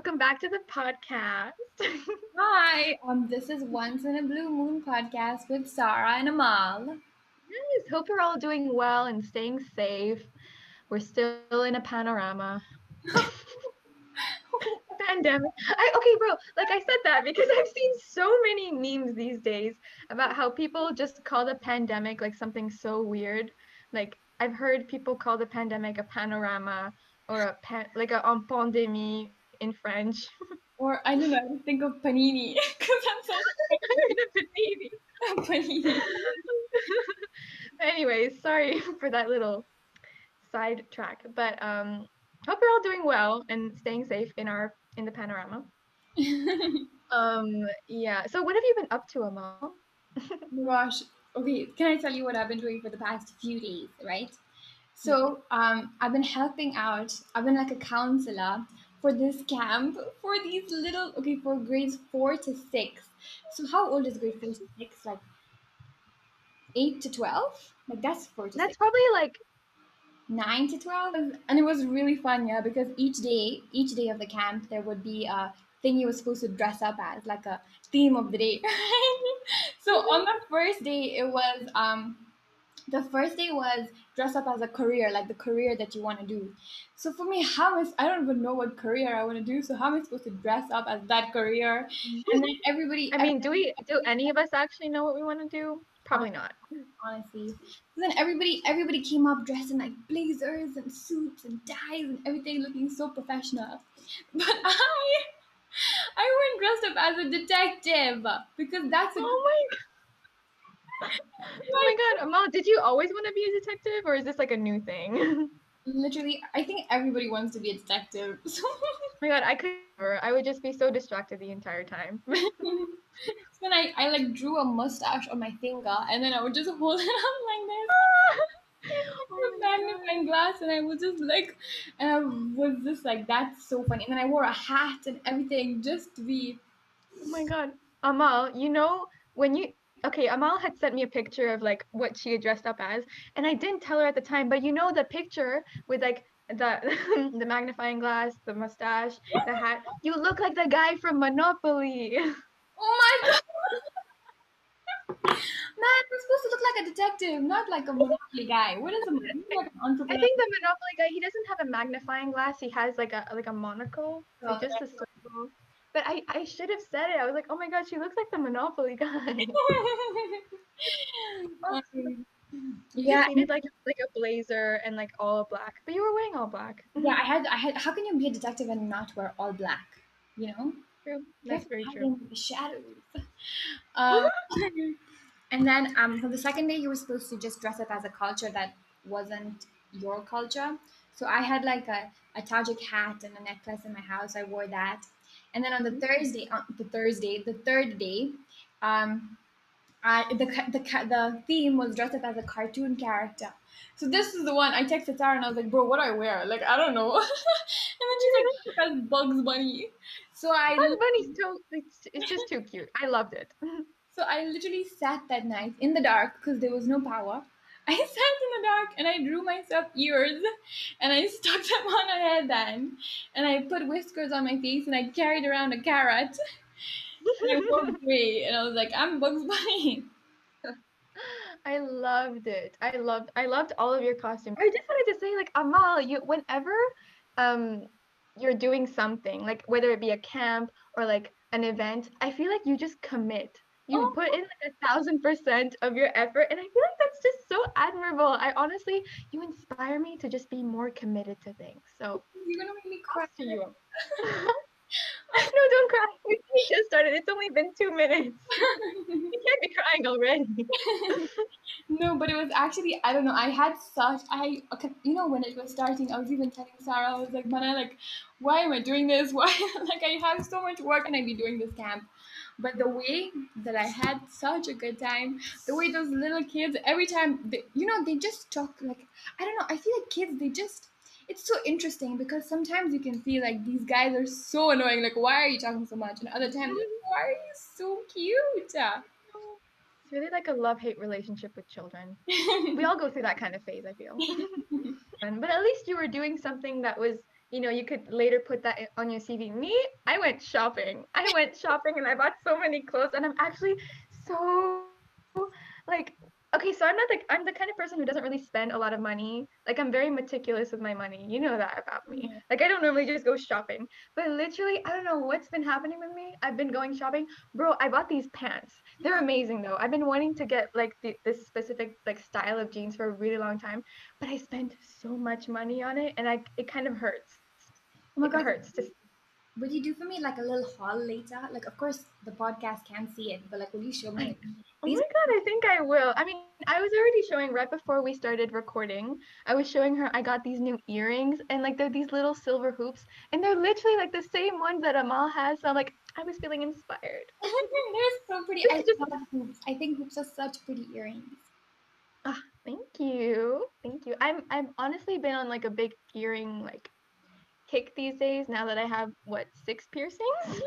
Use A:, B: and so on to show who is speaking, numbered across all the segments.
A: welcome back to the podcast.
B: Hi, um, this is Once in a Blue Moon podcast with Sarah and Amal.
A: Yes, hope you're all doing well and staying safe. We're still in a panorama. Pandemic. I, okay, bro, like I said that because I've seen so many memes these days about how people just call the pandemic like something so weird. Like I've heard people call the pandemic a panorama or a pan, like a en pandémie in French.
B: Or I don't know, I think of panini because I'm so
A: panini.
B: panini.
A: Anyways, sorry for that little sidetrack, but um, hope you're all doing well and staying safe in our in the panorama. um, yeah. So what have you been up to, Amal?
B: Gosh, okay. Can I tell you what I've been doing for the past few days, right? So um, I've been helping out. I've been like a counselor for this camp for these little okay for grades four to six. So how old is grade four to six? Like eight to twelve? Like that's four to
A: That's
B: six.
A: probably like
B: nine to 12 and it was really fun yeah because each day each day of the camp there would be a thing you were supposed to dress up as like a theme of the day so on the first day it was um the first day was dress up as a career like the career that you want to do so for me how am I, don't even know what career i want to do so how am i supposed to dress up as that career mm-hmm. and then everybody
A: I mean, do we do any of us actually know what we want to do? Probably not.
B: honestly. So then everybody everybody came up dressed in like blazers and suits and ties and everything looking so professional. But I I went dressed up as a detective because that's a
A: Oh my Oh my god, Amal, did you always want to be a detective or is this like a new thing?
B: literally I think everybody wants to be a detective. So
A: Oh my god, I could never. I would just be so distracted the entire time.
B: then I, I like drew a mustache on my finger and then I would just hold it up like this.
A: Oh
B: magnifying glass and I was just like and I was just like that's so funny and then I wore a hat and everything just to be
A: Oh my god. Amal, you know when you okay, Amal had sent me a picture of like what she had dressed up as, and I didn't tell her at the time, but you know the picture with like the the magnifying glass, the mustache, the hat. You look like the guy from Monopoly.
B: Oh my god! Man, we're supposed to look like a detective, not like a monopoly guy. What is a like an
A: I think the Monopoly guy, he doesn't have a magnifying glass. He has like a like a monocle, so
B: Oh,
A: just a circle. But I I should have said it. I was like, oh my god, she looks like the Monopoly guy.
B: Um, yeah,
A: just needed like like a blazer and like all black, but you were wearing all black.
B: yeah. I had, I had. How can you be a detective and not wear all black? You know,
A: True. That's very true.
B: the shadows. Um, and then um, for the second day, you were supposed to just dress up as a culture that wasn't your culture. So I had like a, a Tajik hat and a necklace in my house. I wore that. And then on the Thursday, on the Thursday, the third day, um, I, the, the, the theme was dressed up as a cartoon character. So this is the one I texted Sarah and I was like, bro, what do I wear? Like, I don't know. and then she's like, as Bugs Bunny. So I
A: Bugs Bunny's so it's, it's just too cute. I loved it.
B: So I literally sat that night in the dark because there was no power. I sat in the dark and I drew myself ears and I stuck them on a headband and I put whiskers on my face and I carried around a carrot and I walked away and I was like, I'm Bugs Bunny.
A: I loved it. I loved I loved all of your costumes. I just wanted to say like Amal, you whenever um you're doing something, like whether it be a camp or like an event, I feel like you just commit. You
B: Oh.
A: put in like a thousand percent of your effort and I feel like that's just so admirable. I honestly you inspire me to just be more committed to things. So
B: You're gonna make me cry.
A: to you. no, don't cry. We just started. It's only been two minutes. You can't be crying already.
B: no, but it was actually I don't know. I had such I you know when it was starting, I was even telling Sarah, I was like, Mana, like, why am I doing this? Why like I have so much work and I be doing this camp. But the way that I had such a good time, the way those little kids every time they, you know they just talk like I don't know. I feel like kids they just it's so interesting because sometimes you can see like these guys are so annoying. Like, why are you talking so much? And other times, like, mm-hmm. why are you so cute?
A: It's really like a love-hate relationship with children. We all go through that kind of phase, I feel. But at least you were doing something that was you know, you could later put that on your CV. Me, I went shopping. I went shopping and I bought so many clothes and I'm actually so like okay, so I'm not like I'm the kind of person who doesn't really spend a lot of money. Like I'm very meticulous with my money. You know that about me. Like I don't normally just go shopping. But literally, I don't know what's been happening with me. I've been going shopping. Bro, I bought these pants. They're amazing though. I've been wanting to get like the, this specific like style of jeans for a really long time, but I spent so much money on it and I it kind of hurts.
B: Oh my
A: It
B: god,
A: hurts to
B: would you do for me like a little haul later? Like, of course, the podcast can't see it, but like, will you show me?
A: Oh my god, I think I will. I mean, I was already showing right before we started recording. I was showing her I got these new earrings and like they're these little silver hoops and they're literally like the same ones that Amal has. So I'm like, I was feeling inspired.
B: They're so pretty. I
A: just-
B: love hoops. I think hoops are such pretty earrings.
A: Ah, thank you. Thank you. I'm I've honestly been on like a big earring like kick these days now that I have what six piercings.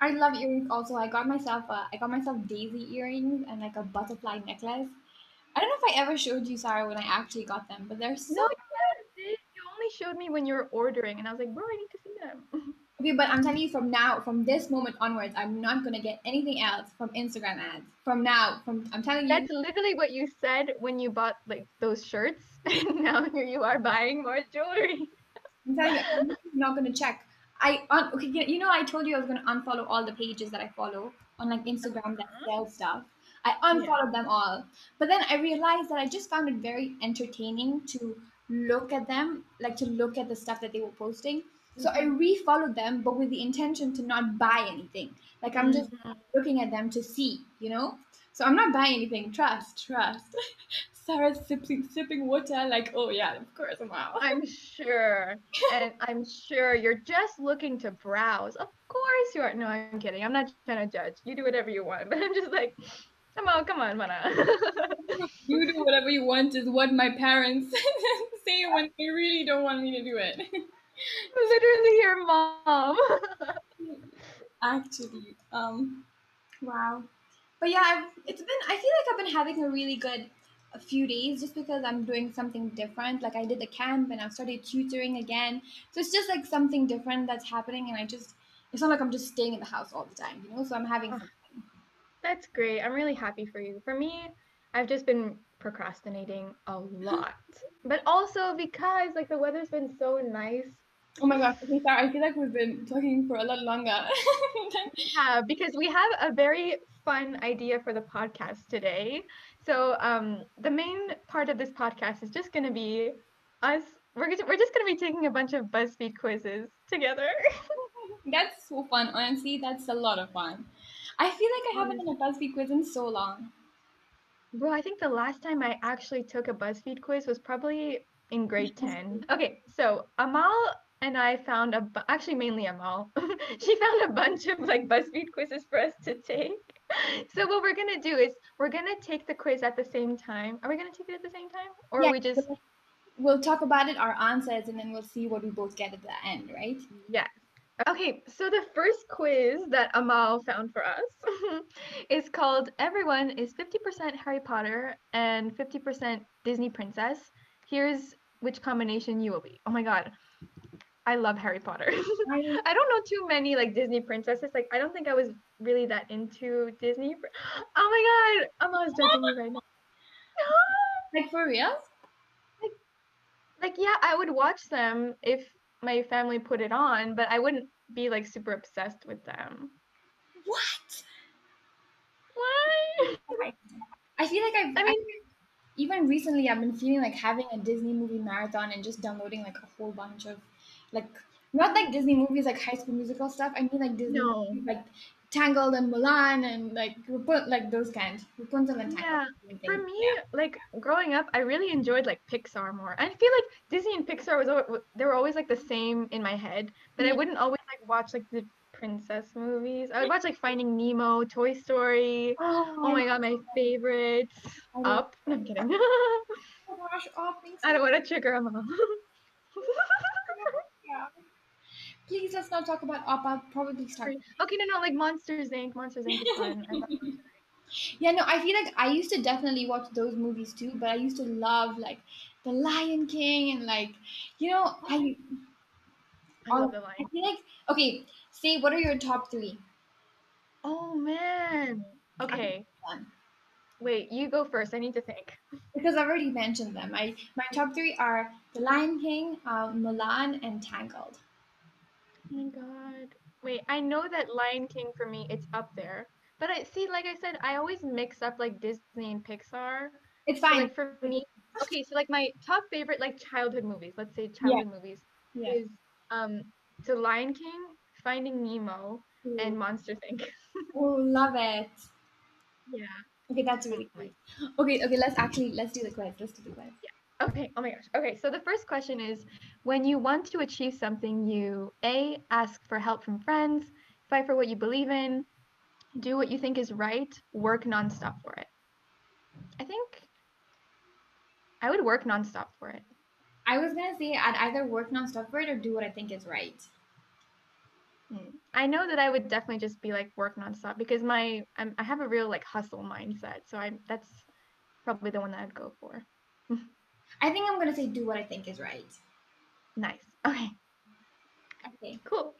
B: I love earrings also. I got myself a, I got myself daisy earrings and like a butterfly necklace. I don't know if I ever showed you Sarah when I actually got them, but they're so
A: no, you. You only showed me when you were ordering and I was like, bro, I need to see them.
B: okay. But I'm telling you, from now, from this moment onwards, I'm not gonna get anything else from Instagram ads. From now, from I'm telling you,
A: That's literally what you said when you bought like those shirts, and now here you are buying more jewelry.
B: I'm telling you, I'm not gonna check. I on okay, you know, I told you I was gonna unfollow all the pages that I follow on like Instagram that sell stuff. I unfollowed them all, but then I realized that I just found it very entertaining to look at them, like to look at the stuff that they were posting. So I refollowed them, but with the intention to not buy anything. Like I'm just
A: Mhm.
B: looking at them to see, you know. So I'm not buying anything. Trust, trust. Sarah's sipping sipping water, like, oh yeah, of course I'm out.
A: I'm sure, and I'm sure you're just looking to browse. Of course you are. No, I'm kidding. I'm not trying to judge. You do whatever you want, but I'm just like, come on, come on, mana.
B: you do whatever you want is what my parents say when they really don't want me to do it.
A: Literally your mom.
B: Actually, um, wow. But yeah, I've, it's been. I feel like I've been having a really good a few days just because I'm doing something different. Like I did the camp and I've started tutoring again. So it's just like something different that's happening, and I just. It's not like I'm just staying in the house all the time, you know. So I'm having. Something.
A: That's great. I'm really happy for you. For me, I've just been procrastinating a lot, but also because like the weather's been so nice.
B: Oh my gosh, okay, Sarah, I feel like we've been talking for a lot longer.
A: Yeah, because we have a very fun idea for the podcast today. So, um, the main part of this podcast is just going to be us. We're just, we're just going to be taking a bunch of BuzzFeed quizzes together.
B: That's so fun. Honestly, that's a lot of fun. I feel like I haven't done a BuzzFeed quiz in so long.
A: Bro, I think the last time I actually took a BuzzFeed quiz was probably in grade 10. Okay, so Amal and I found a, bu- actually mainly Amal, she found a bunch of like BuzzFeed quizzes for us to take. So what we're gonna do is we're gonna take the quiz at the same time. Are we gonna take it at the same time? Or
B: Yeah,
A: we just,
B: We'll talk about it, our answers, and then we'll see what we both get at the end, right?
A: yeah. Okay, so the first quiz that Amal found for us is called Everyone is 50% Harry Potter and 50% Disney Princess. Here's which combination you will be. Oh my god. I love Harry Potter.
B: I,
A: don't know too many like Disney princesses. Like I don't think I was really that into Disney. Oh my god, Amal's judging me right now.
B: like for real?
A: Like like yeah, I would watch them if my family put it on, but I wouldn't be like super obsessed with them.
B: What?
A: Why?
B: I feel like I've.
A: I
B: I
A: mean-
B: even recently, I've been feeling like having a Disney movie marathon and just downloading like a whole bunch of, like, not like Disney movies like High School Musical stuff. I mean like Disney
A: No.
B: movies, like Tangled and Mulan and like Rapun- like those kinds. Rapunzel and Tangled.
A: Yeah, For me, like growing up, I really enjoyed like Pixar more. I feel like Disney and Pixar was they were always like the same in my head, but I wouldn't always like watch like the princess movies. I would watch like Finding Nemo, Toy Story.
B: Oh,
A: Oh my god, my favorites.
B: Love-
A: Up. I'm kidding.
B: Oh gosh, oh, thanks.
A: I don't want to trigger them all.
B: Please let's not talk about Up. I'll probably start.
A: okay, no, no, like Monsters Inc. Monsters Inc. is fun.
B: Yeah, no, I feel like I used to definitely watch those movies too, but I used to love like The Lion King and like, you know, I
A: I love
B: Oh,
A: the
B: I feel like okay. Say what are your top three?
A: Oh man. Okay. Wait, you go first. I need to think.
B: Because I've already mentioned them. I my top three are The Lion King, uh, Mulan, and Tangled.
A: My god. Wait, I know that Lion King for me it's up there. But I see, like I said, I always mix up like Disney and Pixar.
B: It's
A: So
B: fine.
A: like for me, okay, so like my top favorite like childhood movies, let's say childhood movies,
B: Yeah.
A: is um so Lion King, Finding Nemo, and Monster Inc.
B: oh, love it.
A: Yeah.
B: Okay, that's really cool. Okay, okay. Let's actually let's do the quiz. Let's do the quiz.
A: Okay. Oh my gosh. Okay. So the first question is when you want to achieve something, you A, ask for help from friends, fight for what you believe in, do what you think is right, work nonstop for it. I think I would work nonstop for it.
B: I was gonna say I'd either work nonstop for it or do what I think is right.
A: Hmm. I know that I would definitely just be like work nonstop because my I'm, I have a real like hustle mindset. So I that's probably the one that I'd go for.
B: I think I'm gonna say do what I think is right.
A: Nice. Okay.
B: Okay.
A: Cool.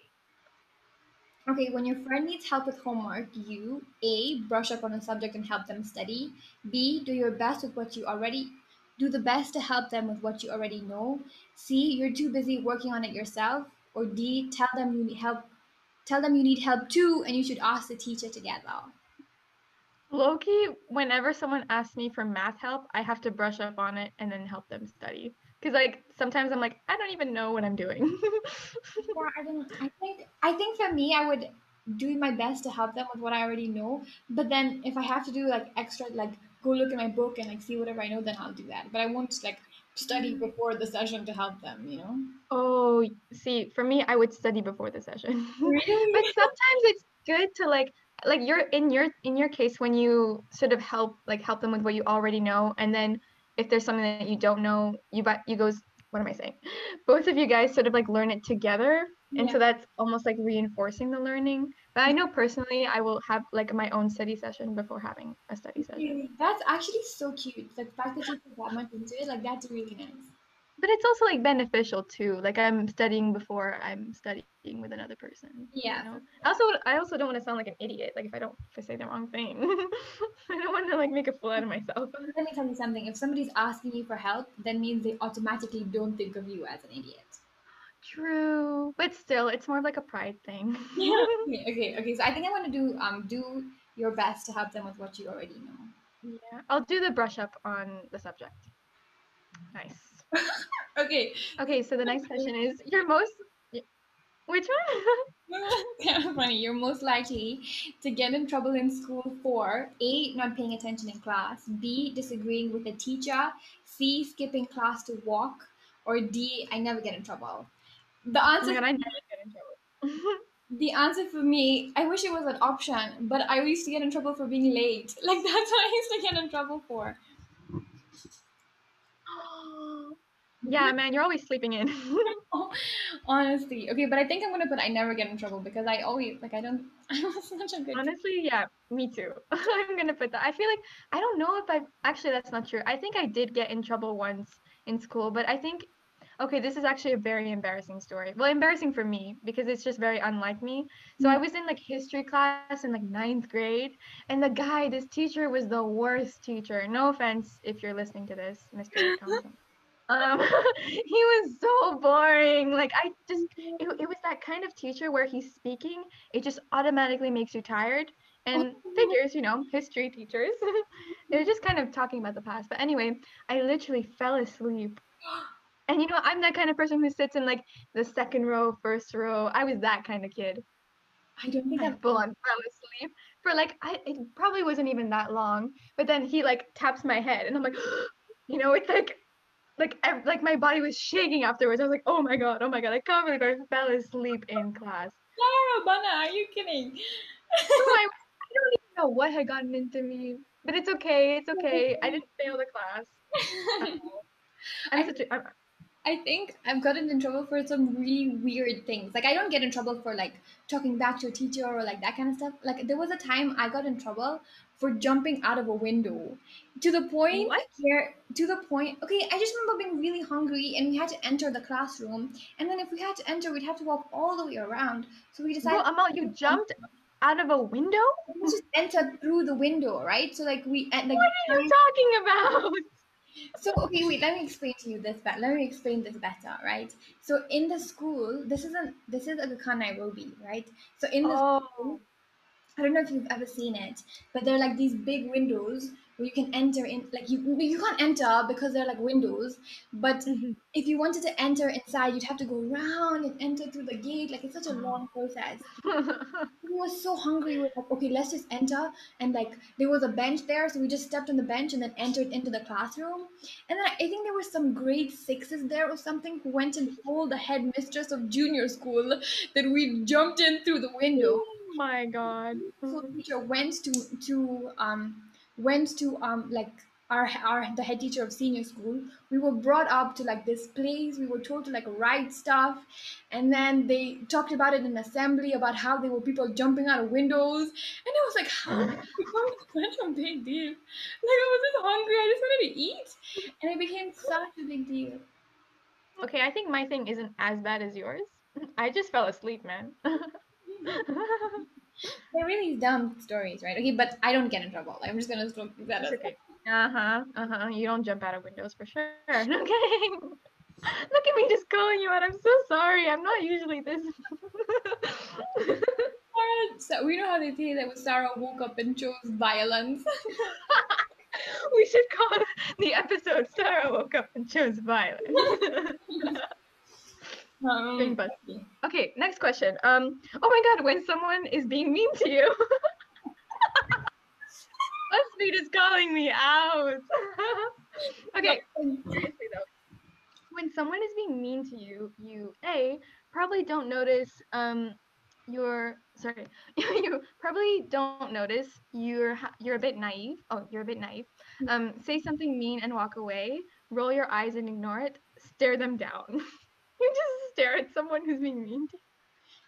B: Okay, when your friend needs help with homework, you A, brush up on a subject and help them study. B, do your best with what you already do the best to help them with what you already know. C, you're too busy working on it yourself. Or D, tell them you need help tell them you need help too and you should ask the teacher together.
A: Lowkey, whenever someone asks me for math help, I have to brush up on it and then help them study. Because like sometimes I'm like, I don't even know what I'm doing.
B: Yeah, I don't I think I think for me I would do my best to help them with what I already know. But then if I have to do like extra like go look at my book and like see whatever I know, then I'll do that. But I won't like study mm. before the session to help them, you know?
A: oh, see, for me, I would study before the session.
B: Really?
A: but sometimes it's good to like like you're in your in your case when you sort of help like help them with what you already know and then if there's something that you don't know you but you goes what am i saying both of you guys sort of like learn it together and
B: Yeah.
A: so that's almost like reinforcing the learning but i know personally i will have like my own study session before having a study session
B: That's actually so cute. The fact that you put that much into it, like that's really nice.
A: But it's also like beneficial too like i'm studying before i'm studying with another person you
B: Yeah.
A: know? I also I also don't want to sound like an idiot. Like if I don't if I say the wrong thing, I don't want to like make a fool out of myself.
B: Let me tell you something. If somebody's asking you for help, that means they automatically don't think of you as an idiot.
A: True, but still, it's more of like a pride thing.
B: okay, okay, okay. So I think I want to do um do your best to help them with what you already know.
A: yeah, I'll do the brush up on the subject. Nice.
B: Okay.
A: Okay, so the next question is your most. Which one?
B: kind of funny. You're most likely to get in trouble in school for A, not paying attention in class, B, disagreeing with a teacher, C, skipping class to walk, or D, I never get in trouble. The
A: Oh
B: answer
A: god, I never get in trouble.
B: the answer for me, I wish it was an option, but I used to get in trouble for being late. Like that's what I used to get in trouble for.
A: Yeah, man, you're always sleeping in.
B: Honestly. Okay, but I think I'm gonna put I never get in trouble because I always like I don't I'm such a good
A: Honestly, yeah, me too. I'm gonna put that. I feel like I don't know if I've actually that's not true. I think I did get in trouble once in school, but I think okay, this is actually a very embarrassing story. Well, embarrassing for me because it's just very unlike me. So I mm-hmm. was in like history class in like ninth grade, and the guy, this teacher was the worst teacher. No offense if you're listening to this, Mr. Thompson. Um, he was so boring. Like I just, it, it was that kind of teacher where he's speaking, it just automatically makes you tired. And figures, you know, history teachers, they're just kind of talking about the past. But anyway, I literally fell asleep. And you know, I'm that kind of person who sits in like the second row, first row. I was that kind of kid.
B: I don't think
A: I full on fell asleep for like I it probably wasn't even that long. But then he like taps my head, and I'm like, you know, it's like like like my body was shaking afterwards. I was like, oh my god, oh my god, I can't believe I fell asleep in class.
B: Clara Bana, are you kidding?
A: So I, I don't even know what had gotten into me, but it's okay, it's okay. I didn't fail the class. I'm such a, I'm,
B: I think I've gotten in trouble for some really weird things. Like I don't get in trouble for like talking back to a teacher or like that kind of stuff. Like there was a time I got in trouble for jumping out of a window to the point
A: What?
B: where to the point okay i just remember being really hungry and we had to enter the classroom and then if we had to enter we'd have to walk all the way around so we
A: Bro,
B: decided
A: Amal, you jumped out of a window?
B: we just entered through the window right so like we and like
A: What are you talking about?
B: so okay wait let me explain to you this better let me explain this better right so in the school this isn't this is Aga Khan Nairobi right so in the
A: Oh.
B: I don't know if you've ever seen it, but they're like these big windows where you can enter in. Like you, you can't enter because they're like windows. But
A: Mhm.
B: if you wanted to enter inside, you'd have to go around and enter through the gate. Like it's such a long process. We were so hungry. We were like, okay, let's just enter. And like there was a bench there, so we just stepped on the bench and then entered into the classroom. And then I think there were some grade sixes there or something who went and told the headmistress of junior school that we jumped in through the window
A: my god.
B: so teacher went to to um went to um like our our the head teacher of senior school we were brought up to like this place. We were told to like write stuff. And then they talked about it in assembly about how there were people jumping out of windows. And it was like how did it become such a big deal? Like i was just hungry. I just wanted to eat. And it became such a big deal.
A: Okay, I think my thing isn't as bad as yours. I just fell asleep, man.
B: they're really dumb stories right okay but i don't get in trouble i'm just gonna stop that
A: okay. Uh huh. Uh huh. You don't jump out of windows for sure. Okay. Look at me just calling you out. I'm so sorry. I'm not usually this.
B: Sarah, so we know how they say that when Sarah woke up and chose violence.
A: we should call the episode Sarah woke up and chose violence.
B: Um.
A: Okay, next question. Um, oh my god, when someone is being mean to you. BuzzFeed is calling me out. okay, seriously though. When someone is being mean to you, you A probably don't notice um you're sorry, you probably don't notice you're you're a bit naive. Oh, you're a bit naive. Um, say something mean and walk away. Roll your eyes and ignore it. Stare them down. you just stare at someone who's being mean to you.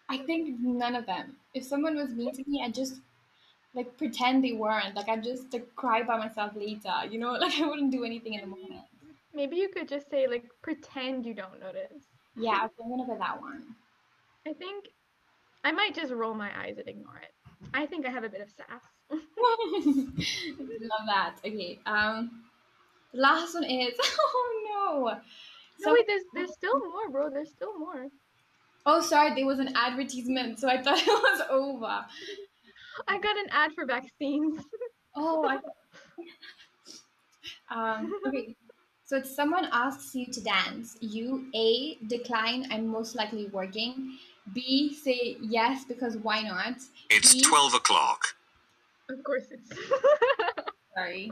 B: I think none of them. If someone was mean to me, I'd just like pretend they weren't. Like I'd just like cry by myself later. You know, like I wouldn't do anything in the moment.
A: Maybe you could just say like pretend you don't notice.
B: Yeah, I'm gonna go that one.
A: I think I might just roll my eyes and ignore it. I think I have a bit of sass.
B: Love that. Okay. Um, the last one is oh no.
A: No, wait, there's there's still more, bro. There's still more.
B: Oh, sorry, there was an advertisement, so I thought it was over.
A: I got an ad for vaccines.
B: Oh, I um, okay. So if someone asks you to dance, you A decline, I'm most likely working. B say yes because why not?
C: It's
B: B,
C: 12 o'clock.
A: of course it's.
B: Sorry.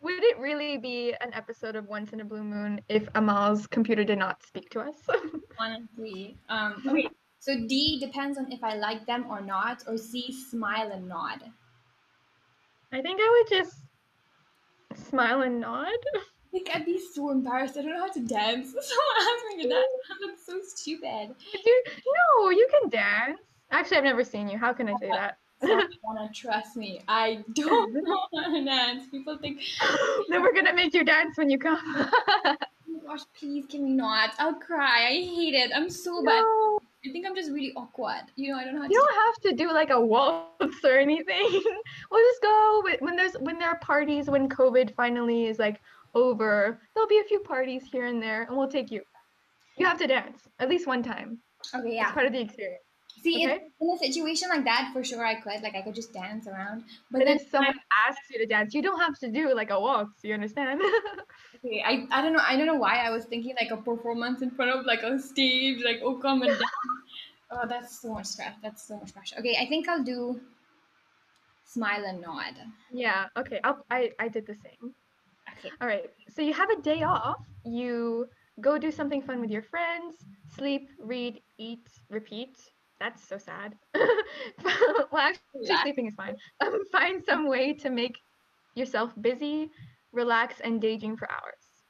A: Would it really be an episode of Once in a Blue Moon if Amal's computer did not speak to us?
B: Three. Um, okay. So D depends on if I like them or not, or C smile and nod.
A: I think I would just smile and nod.
B: Like I'd be so embarrassed. I don't know how to dance. Someone asked me to dance. I look so stupid.
A: You? No, you can dance. Actually, I've never seen you. How can I say that?
B: Wanna trust me. I don't to dance. People think,
A: then we're gonna make you dance when you come.
B: oh my gosh, please can we not? I'll cry. I hate it. I'm so bad.
A: no,
B: I think I'm just really awkward. You know, I don't know how to.
A: you don't have to do like a waltz or anything. we'll just go with, when there's when there are parties when COVID finally is like over. There'll be a few parties here and there, and we'll take you. You have to dance at least one time.
B: Okay, yeah.
A: It's part of the experience.
B: See, in-
A: okay.
B: in a situation like that, for sure I could. Like, I could just dance around. But
A: But
B: then,
A: if someone asks you to dance, you don't have to do like a waltz. You understand?
B: okay, I, I don't know. I don't know why I was thinking like a performance in front of like a stage, like oh come and dance. oh, that's so much stress. That's so much pressure. Okay, I think I'll do smile and nod.
A: yeah. Okay. I'll, I I did the same.
B: Okay.
A: All right. So you have a day off. You go do something fun with your friends, sleep, read, eat, repeat. That's so sad. well, actually,
B: Yeah.
A: sleeping is fine. Um, find some way to make yourself busy, relax, and daydream for hours.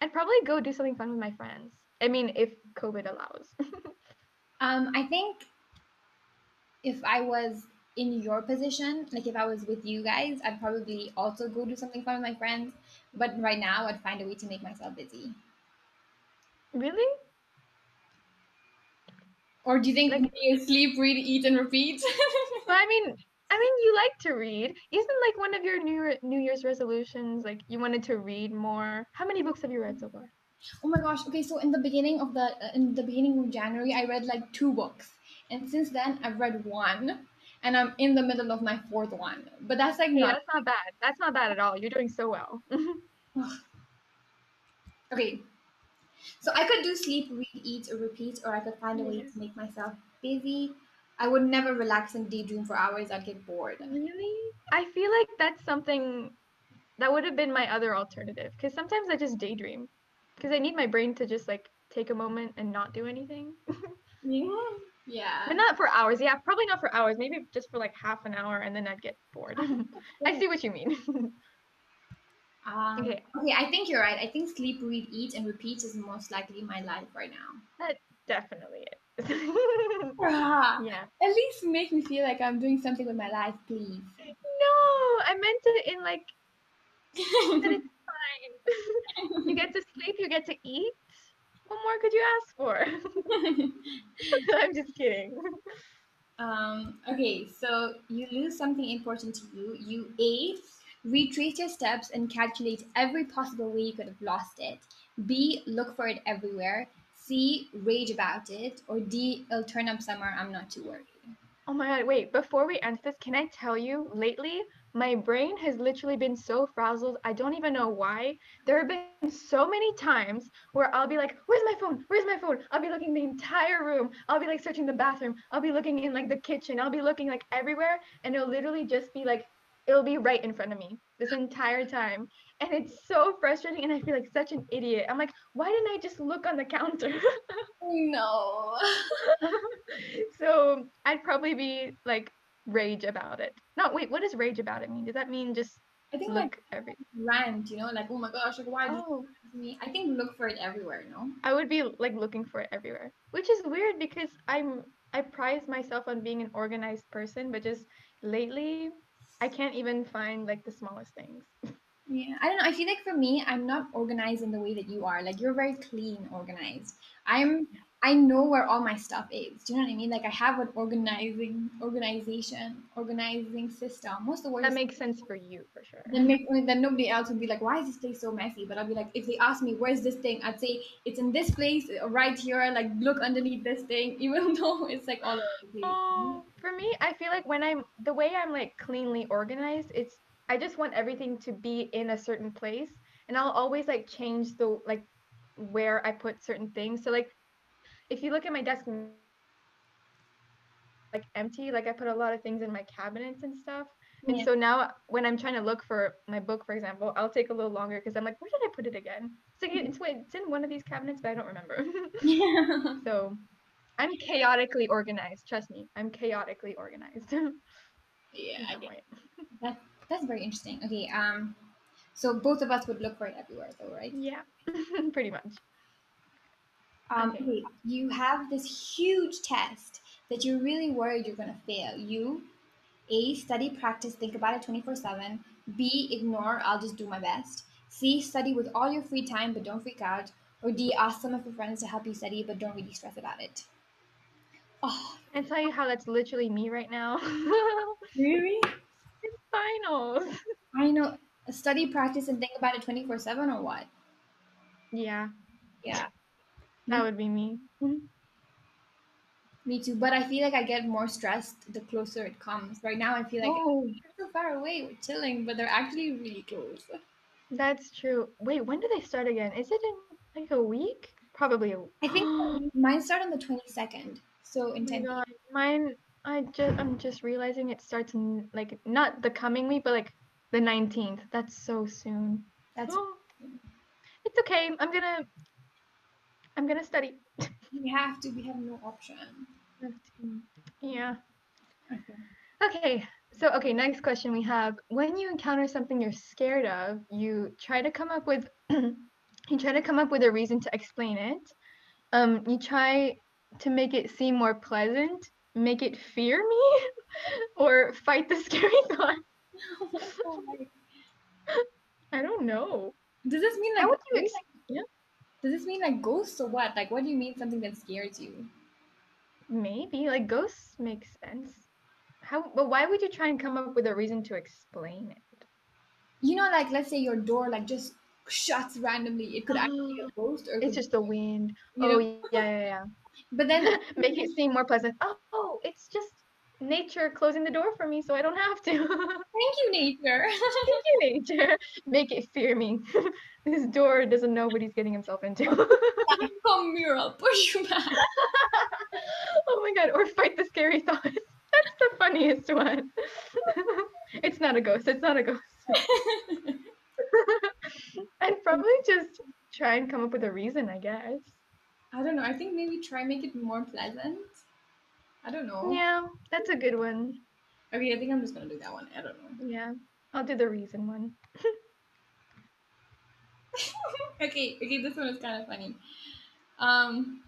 A: I'd probably go do something fun with my friends. I mean, if COVID allows.
B: Um, I think if I was in your position, like if I was with you guys, I'd probably also go do something fun with my friends. But right now, I'd find a way to make myself busy.
A: really?
B: Or do you think
A: Like-
B: you sleep, read, eat, and repeat?
A: Well, I mean, I mean, you like to read. Isn't like one of your New New Year's resolutions like you wanted to read more? How many books have you read so far?
B: oh my gosh! Okay, so in the beginning of the uh, in the beginning of January, I read like two books, and since then I've read one, and I'm in the middle of my fourth one. But that's like
A: Hey,
B: not
A: that's not bad. That's not bad at all. You're doing so well.
B: Okay. So I could do sleep, read, eat, or repeat, or I could find a way
A: Yeah.
B: to make myself busy. I would never relax and daydream for hours. I'd get bored.
A: Really? I feel like that's something that would have been my other alternative because sometimes I just daydream because I need my brain to just like take a moment and not do anything.
B: Yeah. Yeah.
A: but not for hours. Yeah, probably not for hours. Maybe just for like half an hour and then I'd get bored. I see what you mean.
B: Um, okay.
A: okay,
B: I think you're right. I think sleep, read, eat, and repeat is most likely my life right now.
A: That's definitely is.
B: Ah,
A: yeah.
B: At least make me feel like I'm doing something with my life, please.
A: No, I meant it in like that it's fine. you get to sleep, you get to eat. What more could you ask for? I'm just kidding.
B: Um, okay, so you lose something important to you. You A, retrace your steps and calculate every possible way you could have lost it. B, look for it everywhere. C, rage about it. Or D, it'll turn up somewhere. I'm not too worried.
A: Oh my god, wait, before we end this, can I tell you, lately, my brain has literally been so frazzled. I don't even know why. There have been so many times where I'll be like, Where's my phone? Where's my phone? I'll be looking the entire room. I'll be like searching the bathroom. I'll be looking in like the kitchen. I'll be looking like everywhere. And it'll literally just be like, it'll be right in front of me this entire time. And it's so frustrating. And I feel like such an idiot. I'm like, Why didn't I just look on the counter?
B: No.
A: so I'd probably be like rage about it. No, wait, what does rage about it mean? Does that mean just
B: I think
A: look
B: like
A: every?
B: rant, you know, like, oh my gosh, like, why
A: Oh,
B: me? I think look for it everywhere, no?
A: I would be like looking for it everywhere, which is weird because I'm I prize myself on being an organized person, but just lately I can't even find like the smallest things.
B: Yeah, I don't know. I feel like for me, I'm not organized in the way that you are. Like you're very clean, organized. I'm I know where all my stuff is. Do you know what I mean? Like I have an organizing organization, organizing system. Most of the words
A: That makes sense for you for sure.
B: then make then nobody else would be like, why is this place so messy? But I'll be like, if they ask me where's this thing, I'd say it's in this place right here. Like look underneath this thing, even though it's like all over the place.
A: For me, I feel like when I'm the way I'm like cleanly organized, it's I just want everything to be in a certain place, and I'll always like change the like where I put certain things. So like if you look at my desk like empty, like I put a lot of things in my cabinets and stuff. And
B: Yeah.
A: so now when I'm trying to look for my book, for example, I'll take a little longer because I'm like, where did I put it again? It's like mm-hmm. it's, it's in one of these cabinets, but I don't remember.
B: Yeah.
A: So I'm chaotically organized. Trust me, I'm chaotically organized.
B: yeah. I
A: some
B: get
A: way.
B: that. That's very interesting. Okay. Um. So both of us would look for it everywhere, though, right?
A: Yeah, pretty much.
B: Um,
A: Okay.
B: okay, you have this huge test that you're really worried you're gonna fail. You, A, study, practice, think about it 24 7. B, ignore, I'll just do my best. C, study with all your free time but don't freak out. Or D, ask some of your friends to help you study but don't really stress about it. Oh,
A: I tell you how that's literally me right now.
B: really?
A: it's finals.
B: I know. Study, practice, and think about it 24 7 or what?
A: Yeah,
B: Yeah,
A: that would be me. Mm-hmm.
B: me too. But I feel like I get more stressed the closer it comes. Right now, I feel like
A: oh,
B: so far away, we're chilling, but they're actually really close.
A: that's true. Wait, when do they start again? Is it in like a week? Probably a.
B: I think mine start on the 22nd. So
A: Oh my God, mine. I just I'm just realizing it starts in like not the coming week, but like the 19th. That's so soon.
B: That's
A: Oh, it's okay. I'm gonna I'm gonna study.
B: we have to. We have no option.
A: Yeah.
B: Okay.
A: Okay. So okay, next question we have when you encounter something you're scared of, you try to come up with you try to come up with a reason to explain it. Um, you try to make it seem more pleasant, make it fear me, or fight the scary thought.
B: Oh
A: I don't know.
B: Does this mean like
A: ex- yeah.
B: Does this mean like ghosts or what? Like, what do you mean something that scares you?
A: Maybe like ghosts make sense. How? But why would you try and come up with a reason to explain it?
B: You know, like let's say your door like just shuts randomly. It could actually be a ghost, or
A: It's just the wind.
B: you
A: Oh
B: know,
A: yeah, yeah, yeah.
B: But then
A: Make it seem more pleasant. Oh, oh, it's just nature closing the door for me, so I don't have to.
B: thank you, nature.
A: Thank you, nature. Make it fear me. this door doesn't know what he's getting himself into.
B: Come I'll push you back.
A: oh my god, or fight the scary thoughts. That's the funniest one. it's not a ghost. It's not a ghost. I'd probably just try and come up with a reason, I guess.
B: I don't know. I think maybe try make it more pleasant. I don't know.
A: Yeah, that's a good one.
B: Okay, I think I'm just gonna do that one. I don't know.
A: Yeah, I'll do the reason one.
B: okay, okay, this one is kind of funny. Um,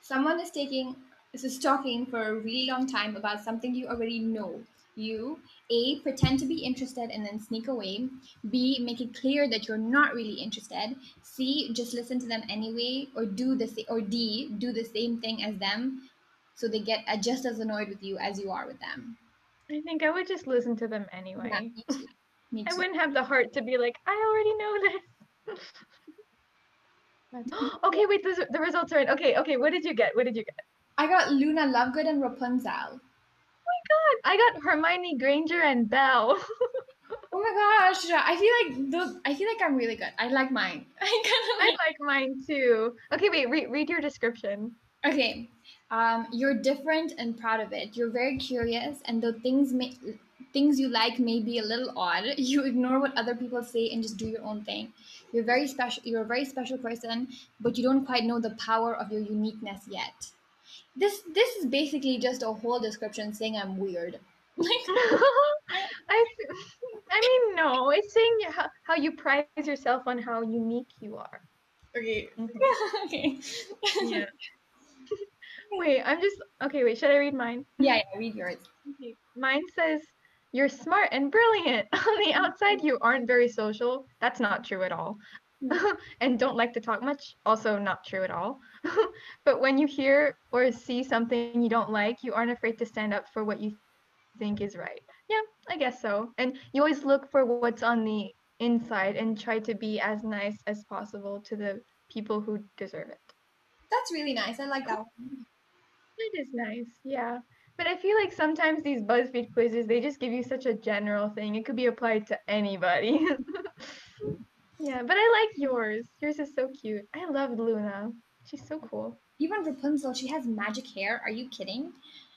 B: someone is taking this is talking for a really long time about something you already know. You A pretend to be interested and then sneak away. B make it clear that you're not really interested. C just listen to them anyway, or do the sa- or D do the same thing as them, so they get uh, just as annoyed with you as you are with them.
A: I think I would just listen to them anyway.
B: Yeah, me too. Me
A: I wouldn't have the heart to be like, I already know this. Okay, wait, the, the results are in. Okay, okay, what did you get? What did you get?
B: I got Luna Lovegood and Rapunzel.
A: My god, I got Hermione Granger and Belle.
B: Oh my gosh, I feel like those. I feel like I'm really good. I like mine. I
A: I
B: kind of
A: like mine too. Okay, wait, re- read your description.
B: Okay, um, you're different and proud of it. You're very curious, and though things may things you like may be a little odd, you ignore what other people say and just do your own thing. You're very special. You're a very special person, but you don't quite know the power of your uniqueness yet. This this is basically just a whole description saying I'm weird. Like,
A: I, I mean, no, it's saying how, how you prize yourself on how unique you are.
B: okay,
A: Mhm.
B: okay,
A: Yeah. wait, I'm just okay. Wait, should I read mine?
B: yeah, yeah. Read yours.
A: Okay. Mine says, You're smart and brilliant. On the outside, you aren't very social. That's not true at all. and don't like to talk much. Also, not true at all. but when you hear or see something you don't like, you aren't afraid to stand up for what you think is right. Yeah, I guess so. And you always look for what's on the inside and try to be as nice as possible to the people who deserve it.
B: That's really nice. I like that one.
A: It is nice, yeah. But I feel like sometimes these BuzzFeed quizzes, they just give you such a general thing. It could be applied to anybody. yeah, but I like yours. Yours is so cute. I love Luna. She's so cool.
B: Even Rapunzel, she has magic hair. Are you kidding?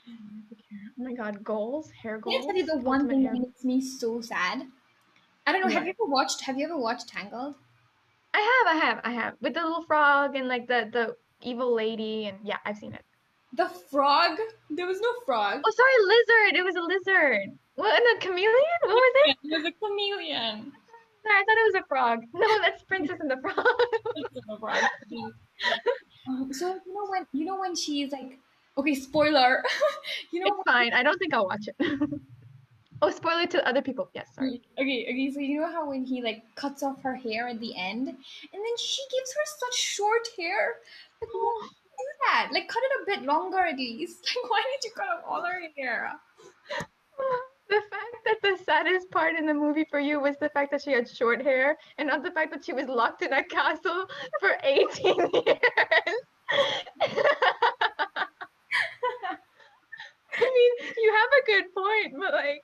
A: Oh my god, goals, hair
B: Can
A: goals.
B: I tell you the one thing
A: hair
B: that makes me so sad? I don't know. Have
A: What?
B: you ever watched? Have you ever watched Tangled?
A: I have, I have, I have. With the little frog and like the the evil lady and yeah, I've seen it.
B: The frog. There was no frog.
A: Oh, sorry, lizard. It was a lizard. What? And a chameleon? What was it?
B: It was a chameleon.
A: Sorry, I thought it was a frog. No, that's Princess and the Frog.
B: It's a frog. Um, so you know when you know when she's like, okay, spoiler. you know
A: It's fine. I don't think I'll watch it. oh, spoiler to other people. Yes, sorry.
B: Okay, okay, so you know how when he like cuts off her hair at the end, and then she gives her such short hair. Like, why do that? Like, cut it a bit longer at least. Like, why did you cut off all her hair?
A: The fact that the saddest part in the movie for you was the fact that she had short hair and not the fact that she was locked in a castle for 18 years. I mean, you have a good point, but like,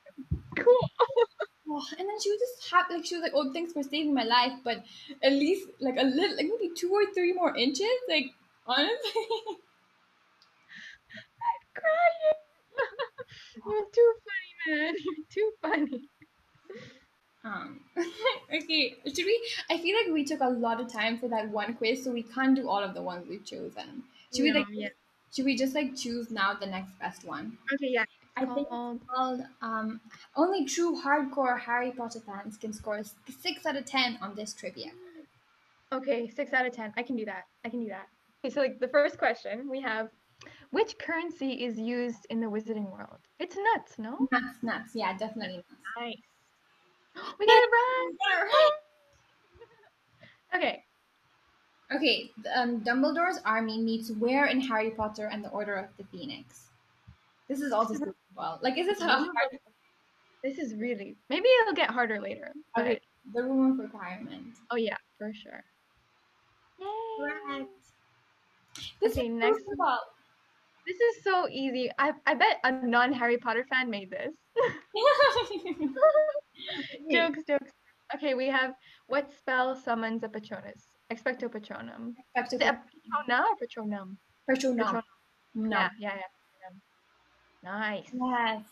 A: cool.
B: Oh, and then she was just happy, like she was like, "Oh, thanks for saving my life," but at least like a little, like maybe two or three more inches. Like honestly,
A: Crying. You're too funny, man. You're too funny.
B: um, okay, should we? I feel like we took a lot of time for that one quiz, so we can't do all of the ones we've chosen. Should we
A: No,
B: like?
A: yeah.
B: Should we just like choose now the next best one?
A: Okay, yeah.
B: I think
A: Called-
B: it's called um, only true hardcore Harry Potter fans can score six out of ten on this trivia.
A: Okay, six out of ten. I can do that. I can do that. Okay, so like the first question we have, which currency is used in the Wizarding World? It's Knuts, no?
B: Knuts, Knuts. Yeah, definitely Knuts.
A: Nice. We got it right. Okay.
B: Okay, um, Dumbledore's army meets where in Harry Potter and the Order of the Phoenix? This is also super well. Like, is this how hard?
A: This is really maybe it'll get harder later. But
B: Okay, the room of requirement.
A: oh yeah, for sure. Yay.
B: Correct. This
A: Okay, next-
B: simple.
A: This is so easy. I I bet a non Harry Potter fan made this. jokes, jokes. Okay, we have what spell summons a Patronus? Expecto Patronum.
B: Back to
A: Is a Patrona or Patronum?
B: Patronum.
A: Patronum.
B: No.
A: Yeah, yeah, yeah. Nice.
B: Yes.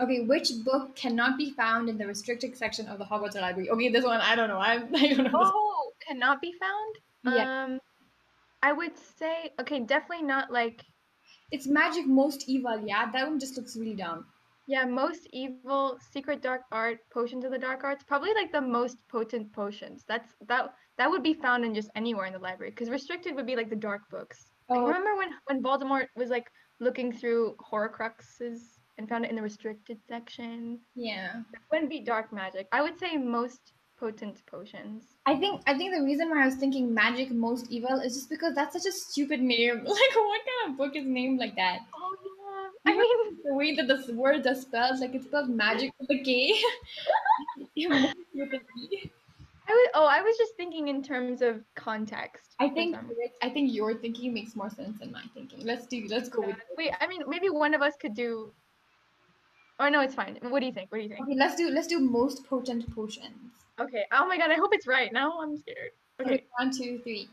B: Okay, which book cannot be found in the restricted section of the Hogwarts Library? Okay, this one I don't know. I, I don't know.
A: Oh, cannot be found?
B: Yeah.
A: Um, I would say okay, definitely not like
B: It's magic most evil. Yeah, that one just looks really dumb.
A: yeah, most evil, secret dark art, potions of the dark arts, probably like the most potent potions. That's that that would be found in just anywhere in the library because restricted would be like the dark books. Like,
B: Oh,
A: remember when when Voldemort was like looking through Horcruxes and found it in the restricted section?
B: yeah.
A: It wouldn't be dark magic. I would say most potent potions.
B: I think I think the reason why I was thinking magic most evil is just because that's such a stupid name. Like, what kind of book is named like that?
A: Oh yeah. I mean,
B: The way that the s- word is spelled, like it's spelled magic with a K. with an E.
A: I was oh, I was just thinking in terms of context.
B: I think I think your thinking makes more sense than my thinking. Let's do let's go with
A: Wait, I mean, maybe one of us could do. Or no, it's fine. What do you think? What do you think?
B: Okay, let's do let's do most potent potions.
A: Okay. Oh my god, I hope it's right. Now I'm scared. Okay.
B: Okay, one, two, three.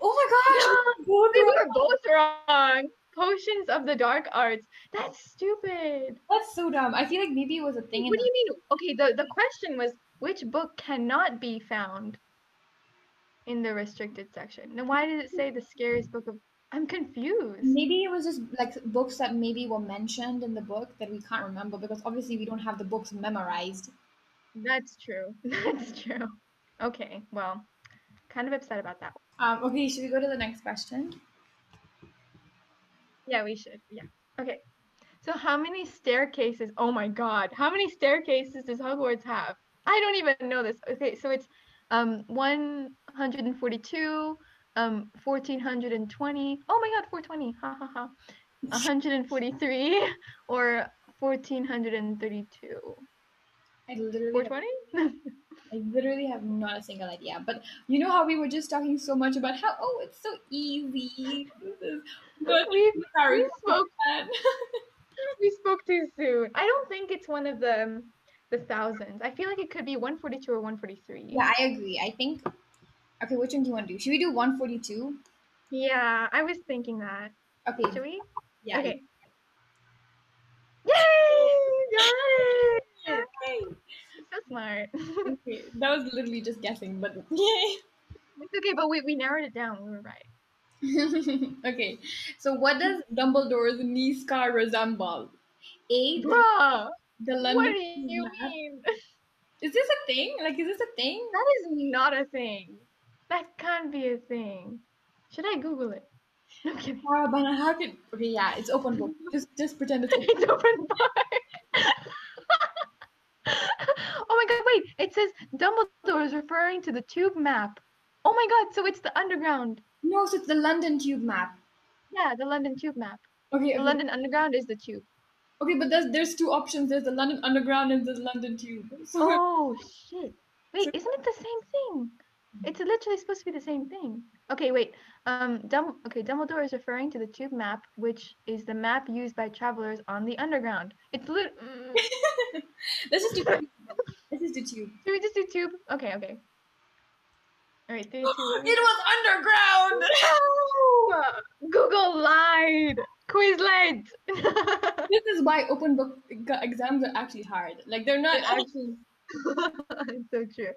B: Oh my gosh! both
A: We were both wrong. Potions of the dark arts. That's stupid.
B: That's so dumb. I feel like maybe it was a thing.
A: What do you mean? Okay, the, the question was which book cannot be found in the restricted section? Now, why did it say the scariest book of. I'm confused.
B: Maybe it was just like books that maybe were mentioned in the book that we can't remember because obviously we don't have the books memorized.
A: That's true. That's true. Okay, well, kind of upset about that.
B: Um, okay, should we go to the next question?
A: Yeah, we should. Yeah. Okay. So how many staircases? Oh my god. How many staircases does Hogwarts have? I don't even know this. Okay, so it's um 142, um 1420. Oh my god, 420. Ha ha ha. 143 or 1432.
B: I literally, have,
A: 420?
B: I literally have not a single idea. But you know how we were just talking so much about how oh it's so easy. Good.
A: we
B: Harry
A: we spoke we spoke too soon. I don't think it's one of the um, the thousands. I feel like it could be 142 or 143.
B: yeah, I agree. I think. Okay, which one do you want to do? Should we do one forty two?
A: Yeah, I was thinking that.
B: Okay.
A: Should we?
B: Yeah.
A: Okay. Yay! It!
B: Yay.
A: So smart.
B: Okay, that was literally just guessing, but yay.
A: it's okay, but we, we narrowed it down. We were right.
B: okay, so what does Dumbledore's knee scar resemble? A. The,
A: Bruh!
B: the London.
A: What do you
B: map.
A: mean?
B: Is this a thing? Like, is this a thing?
A: That is not a thing. That can't be a thing. Should I Google it? No I'm kidding.
B: Ah, but how can? Okay, yeah, it's open book. Just, just pretend it's open.
A: It's open bar. Wait. It says Dumbledore is referring to the tube map. Oh my god, so it's the underground.
B: No, so it's the London Tube map.
A: Yeah, the London tube map.
B: Okay,
A: The
B: okay.
A: London Underground is the tube.
B: okay, but there's there's two options. There's the London Underground and the London Tube. So
A: Oh shit. Wait, isn't it the same thing? It's literally supposed to be the same thing. Okay, wait. Um, Dum- okay, Dumbledore is referring to the tube map, which is the map used by travelers on the underground. It's lit. Mm,
B: let's just do. Tube. Let's just do Tube.
A: Should we just do tube? Okay, okay. All right, three, two, one.
B: It was underground.
A: No! Google lied. Quizlet.
B: this is why open book exams are actually hard. Like they're not
A: It actually. it's so true.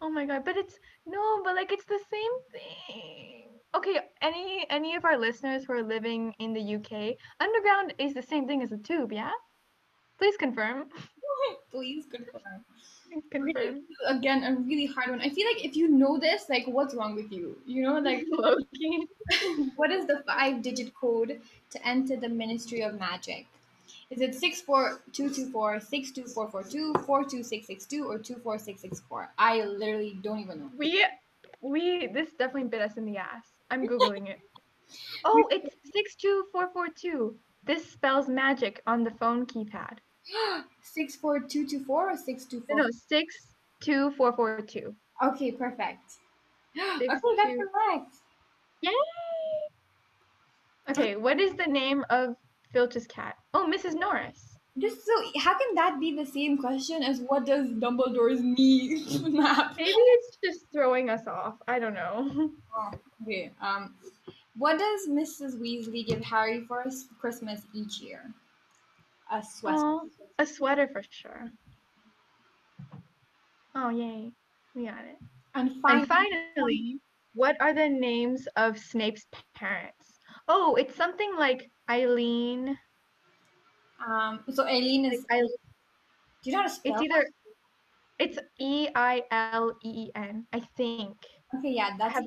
A: Oh my god, but it's no, but like it's the same thing. Okay, any any of our listeners who are living in the UK, underground is the same thing as a tube, yeah? Please confirm.
B: Please confirm.
A: Confirm.
B: Again, a really hard one. I feel like if you know this, like, what's wrong with you? You know, like, what is the five-digit code to enter the Ministry of Magic? Is it 64224, 62442, 42662, or 24664? I literally don't even know.
A: We we this definitely bit us in the ass. I'm googling it. Oh, it's six two four four two. This spells magic on the phone keypad.
B: 64224 or 624?
A: No, six two four four two.
B: Okay, perfect. okay,
A: Six,
B: that's correct.
A: Yay! Okay, what is the name of Filch's cat? Oh, Mrs. Norris.
B: Just so, how can that be the same question as what does Dumbledore's knee map?
A: Maybe it's just throwing us off. I don't know.
B: Oh, okay. Um, what does Mrs. Weasley give Harry for Christmas each year? A sweater.
A: A sweater for sure. Oh, yay. We got it.
B: And
A: And
B: finally,
A: finally, what are the names of Snape's parents? Oh, it's something like Eileen.
B: um, so Eileen
A: Like
B: is.
A: Eile-
B: Do you know how to spell?
A: it's either it's E I L E E N, I think.
B: Okay, yeah, that's.
A: a.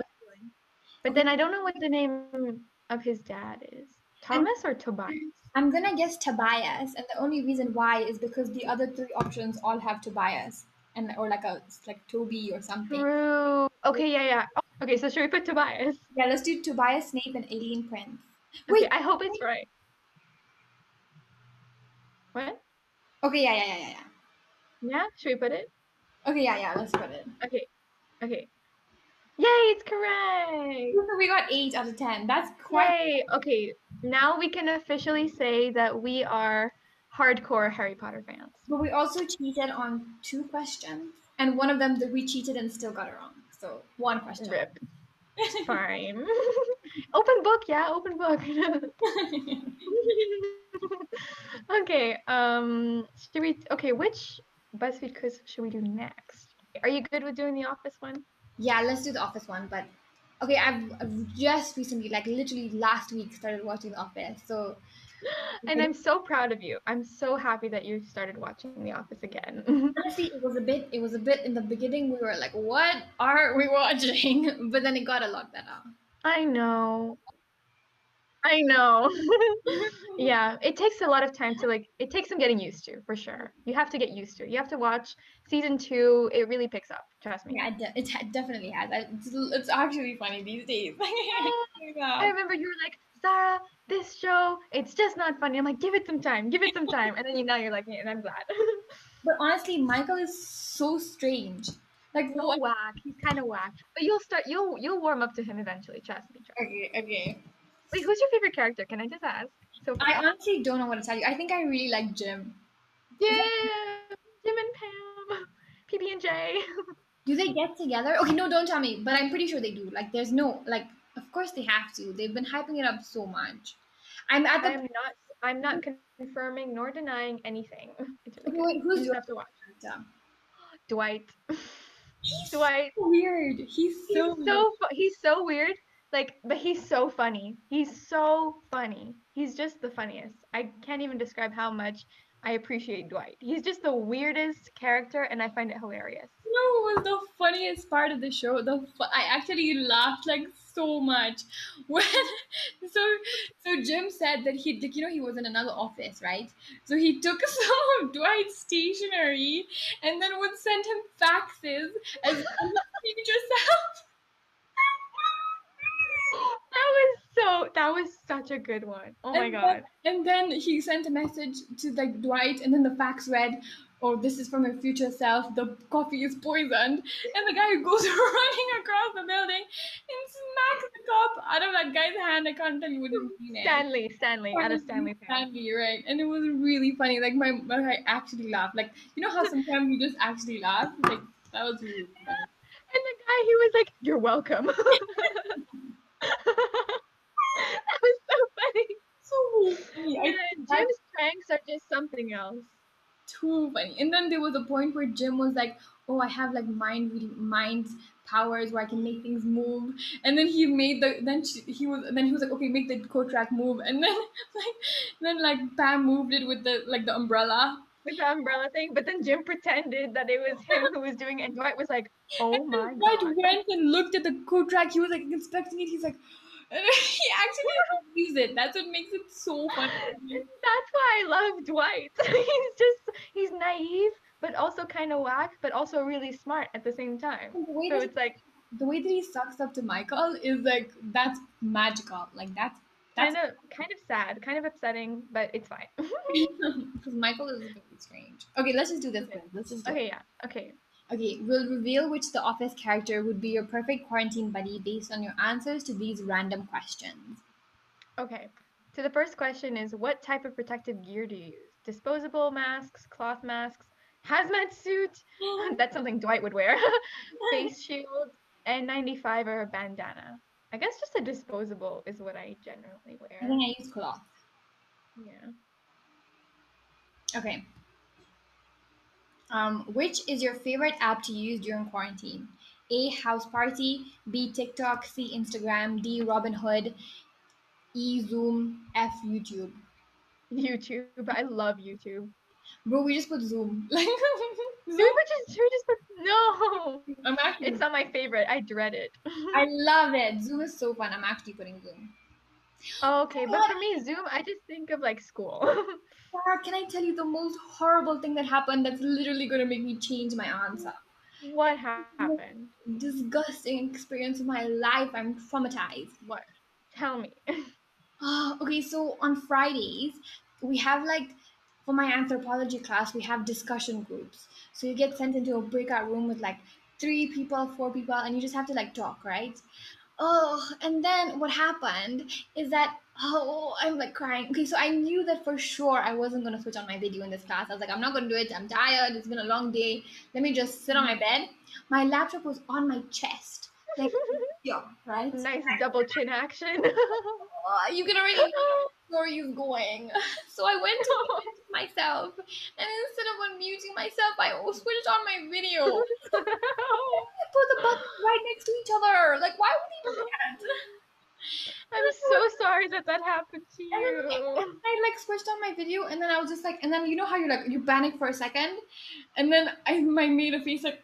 A: But then I don't know what the name of his dad is. Thomas or Tobias?
B: I'm gonna guess Tobias, and the only reason why is because the other three options all have Tobias, and or like a like Toby or something.
A: True. Okay, yeah, yeah. Oh, okay, so should we put Tobias?
B: Yeah, let's do Tobias Snape and Eileen Prince.
A: Okay,
B: Wait.
A: I hope it's right. What?
B: Okay, yeah, yeah, yeah, yeah, yeah.
A: Yeah, should we put it?
B: Okay, yeah, yeah. Let's put it.
A: Okay. Okay. Yay, it's correct.
B: We got eight out of ten. That's quite.
A: Yay. Okay, now we can officially say that we are hardcore Harry Potter fans.
B: But we also cheated on two questions, and one of them that we cheated and still got it wrong. So one question.
A: Rip. Fine. open book, yeah, open book. okay, um should we okay, which BuzzFeed quiz should we do next? Are you good with doing the office one?
B: yeah, let's do the Office one. But okay, I've, I've just recently, like literally last week, started watching The Office. So
A: And I'm so proud of you. I'm so happy that you started watching The Office again.
B: honestly, it was a bit. It was a bit in the beginning. We were like, "What are we watching?" But then it got a lot better.
A: I know. I know. yeah, it takes a lot of time to like it takes some getting used to, for sure. You have to get used to it. You have to watch season 2. It really picks up, trust me.
B: Yeah, it, de- it definitely has. It's, it's actually funny these days.
A: I remember you were like, Sarah, this show, it's just not funny." I'm like, "Give it some time. Give it some time." And then you now you're like, yeah, and I'm glad.
B: But honestly, Michael is so strange. Like,
A: so
B: what?
A: whack. He's kind of whack. But you'll start you'll you'll warm up to him eventually, trust me. Trust. me.
B: Okay, okay.
A: Wait, who's your favorite character? Can I just ask? So
B: I honestly don't know what to tell you. I think I really like Jim.
A: yeah, Jim and Pam, PB and J.
B: Do they get together? Okay, no, don't tell me. But I'm pretty sure they do. Like, there's no like. Of course they have to. They've been hyping it up so much. I'm at the.
A: I'm not. I'm not confirming nor denying anything.
B: Okay, wait,
A: You
B: who's your
A: have to watch.
B: character?
A: Dwight.
B: He's
A: Dwight.
B: so weird. He's
A: He's
B: so
A: so fu- he's so weird. Like, but he's so funny. He's so funny. He's just the funniest. I can't even describe how much I appreciate Dwight. He's just the weirdest character, and I find it hilarious.
B: You know was the funniest part of the show? The fu- I actually laughed like so much when so so Jim said that he you know he was in another office right so he took some of Dwight's stationery and then would send him faxes as a future self.
A: That was so. That was such a good one. Oh my
B: And then-
A: god.
B: And then he sent a message to like Dwight, and then the fax read, "Oh, this is from your future self. The coffee is poisoned." And the guy goes running across the building and smacks the cup out of that guy's hand. I can't tell you what his name.
A: Stanley, Stanley, out of Stanley.
B: Stanley, right? And it was really funny. Like my, my I actually laughed. Like you know how sometimes you just actually laugh. Like that was really funny.
A: And the guy, he was like, "You're welcome." That was so funny.
B: So funny.
A: Yeah,
B: I,
A: Jim's pranks are just something else.
B: too funny. And then there was a point where Jim was like, "Oh, I have like mind reading, mind powers where I can make things move." And then he made the then she, he was then he was like, "Okay, make the coat rack move." And then like then like Pam moved it with the like the umbrella
A: with the umbrella thing, but then Jim pretended that it was him who was doing it, and Dwight was like, "Oh my
B: Dwight
A: god!"
B: went and looked at the coat rack. He was like inspecting it. He's like, he actually use it. That's what makes it so funny.
A: That's why I love Dwight. he's just he's naive, but also kind of whack, but also really smart at the same time. So it's like
B: the way that he sucks up to Michael is like that's magical. Like that's that's
A: kind of kind of sad, kind of upsetting, but it's fine.
B: because Michael is really strange. Okay, let's just do this one. Let's just do
A: okay, yeah, okay.
B: Okay, we'll reveal which The Office character would be your perfect quarantine buddy based on your answers to these random questions.
A: Okay. So the first question is what type of protective gear do you use? Disposable masks, cloth masks, hazmat suit. That's something Dwight would wear. Face shield, N95 or a bandana. I guess just a disposable is what I generally wear.
B: I think I use cloth.
A: Yeah.
B: Okay. Um, which is your favorite app to use during quarantine? A. Houseparty. B. TikTok. C. Instagram. D. Robinhood. E. Zoom. F. YouTube.
A: YouTube. I love YouTube.
B: Bro, we just put Zoom. Like
A: Zoom, which is true, just put no.
B: I'm actually.
A: It's not my favorite. I dread it.
B: I love it. Zoom is so fun. I'm actually putting Zoom.
A: Oh, okay, but for me, Zoom, I just think of like school.
B: Sarah, can I tell you the most horrible thing that happened? That's literally gonna make me change my answer.
A: what happened?
B: Disgusting experience of my life. I'm traumatized.
A: What? Tell me.
B: Oh, okay, so on Fridays, we have like for my anthropology class, we have discussion groups. So you get sent into a breakout room with like three people, four people, and you just have to like talk, right? Oh, and then what happened is that oh, I'm like crying. Okay, so I knew that for sure I wasn't gonna switch on my video in this class. I was like, I'm not gonna do it. I'm tired. It's been a long day. Let me just sit on my bed. My laptop was on my chest, like yeah, right?
A: nice double chin action.
B: Uh, you can already where are you going. So I went to myself, and instead of unmuting myself, I switched on my video. I put the buttons right next to each other. Like, why would he do that?
A: I'm so sorry that that happened to
B: And then
A: you.
B: I like switched on my video, and then I was just like, and then you know how you're like you panic for a second, and then I my made a face like,